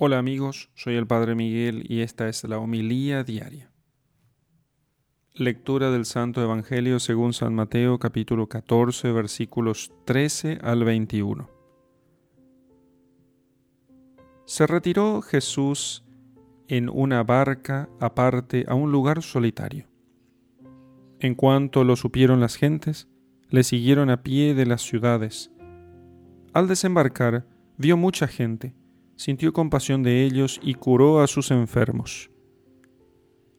Hola amigos, soy el Padre Miguel y esta es la homilía diaria. Lectura del Santo Evangelio según San Mateo capítulo 14 versículos 13 al 21. Se retiró Jesús en una barca aparte a un lugar solitario. En cuanto lo supieron las gentes, le siguieron a pie de las ciudades. Al desembarcar, vio mucha gente sintió compasión de ellos y curó a sus enfermos.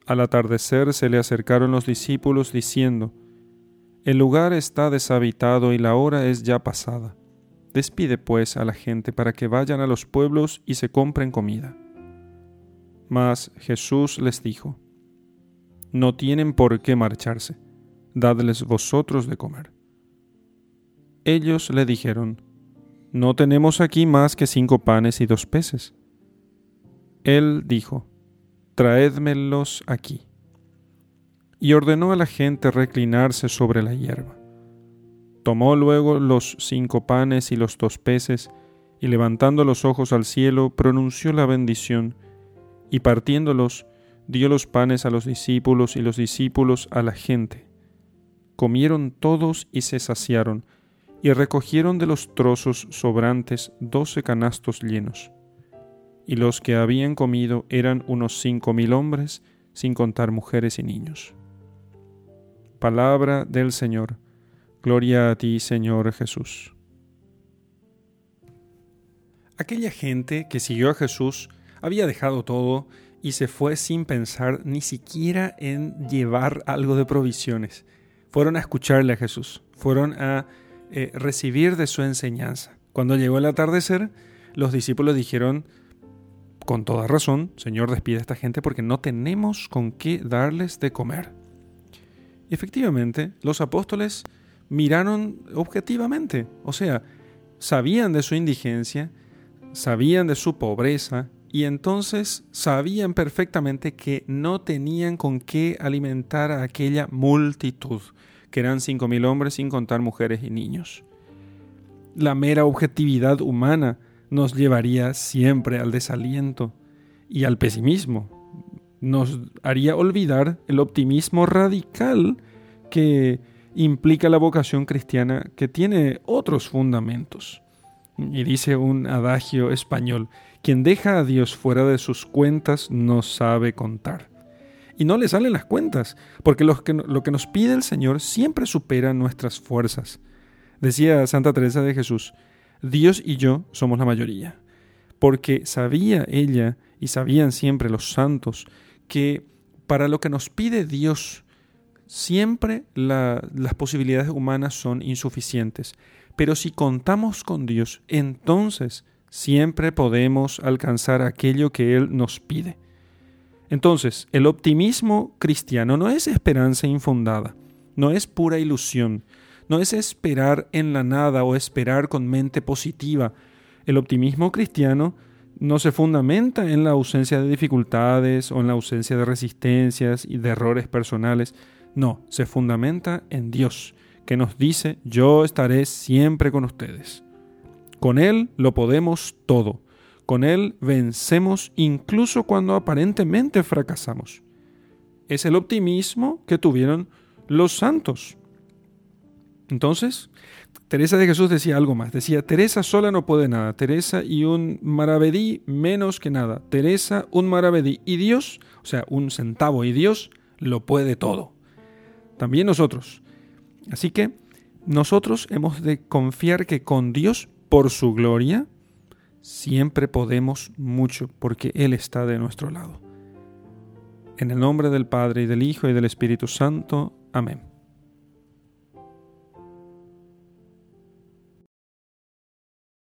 Al atardecer se le acercaron los discípulos diciendo, El lugar está deshabitado y la hora es ya pasada. Despide pues a la gente para que vayan a los pueblos y se compren comida. Mas Jesús les dijo, No tienen por qué marcharse, dadles vosotros de comer. Ellos le dijeron, no tenemos aquí más que cinco panes y dos peces. Él dijo, Traédmelos aquí. Y ordenó a la gente reclinarse sobre la hierba. Tomó luego los cinco panes y los dos peces, y levantando los ojos al cielo, pronunció la bendición, y partiéndolos, dio los panes a los discípulos y los discípulos a la gente. Comieron todos y se saciaron, y recogieron de los trozos sobrantes doce canastos llenos. Y los que habían comido eran unos cinco mil hombres, sin contar mujeres y niños. Palabra del Señor. Gloria a ti, Señor Jesús. Aquella gente que siguió a Jesús había dejado todo y se fue sin pensar ni siquiera en llevar algo de provisiones. Fueron a escucharle a Jesús, fueron a eh, recibir de su enseñanza. Cuando llegó el atardecer, los discípulos dijeron, con toda razón, Señor, despide a esta gente porque no tenemos con qué darles de comer. Efectivamente, los apóstoles miraron objetivamente, o sea, sabían de su indigencia, sabían de su pobreza, y entonces sabían perfectamente que no tenían con qué alimentar a aquella multitud que eran cinco mil hombres sin contar mujeres y niños. La mera objetividad humana nos llevaría siempre al desaliento y al pesimismo. Nos haría olvidar el optimismo radical que implica la vocación cristiana que tiene otros fundamentos. Y dice un adagio español, quien deja a Dios fuera de sus cuentas no sabe contar y no le salen las cuentas, porque lo que, nos pide el Señor siempre supera nuestras fuerzas. Decía Santa Teresa de Jesús, Dios y yo somos la mayoría, porque sabía ella y sabían siempre los santos que para lo que nos pide Dios, siempre las posibilidades humanas son insuficientes. Pero si contamos con Dios, entonces siempre podemos alcanzar aquello que Él nos pide. Entonces, el optimismo cristiano no es esperanza infundada, no es pura ilusión, no es esperar en la nada o esperar con mente positiva. El optimismo cristiano no se fundamenta en la ausencia de dificultades o en la ausencia de resistencias y de errores personales. No, se fundamenta en Dios, que nos dice, yo estaré siempre con ustedes. Con Él lo podemos todo. Con Él vencemos incluso cuando aparentemente fracasamos. Es el optimismo que tuvieron los santos. Entonces, Teresa de Jesús decía algo más. Decía, Teresa sola no puede nada. Teresa y un maravedí menos que nada. Teresa, un maravedí y Dios, o sea, un centavo y Dios, lo puede todo. También nosotros. Así que nosotros hemos de confiar que con Dios, por su gloria, siempre podemos mucho porque Él está de nuestro lado. En el nombre del Padre y del Hijo y del Espíritu Santo. Amén.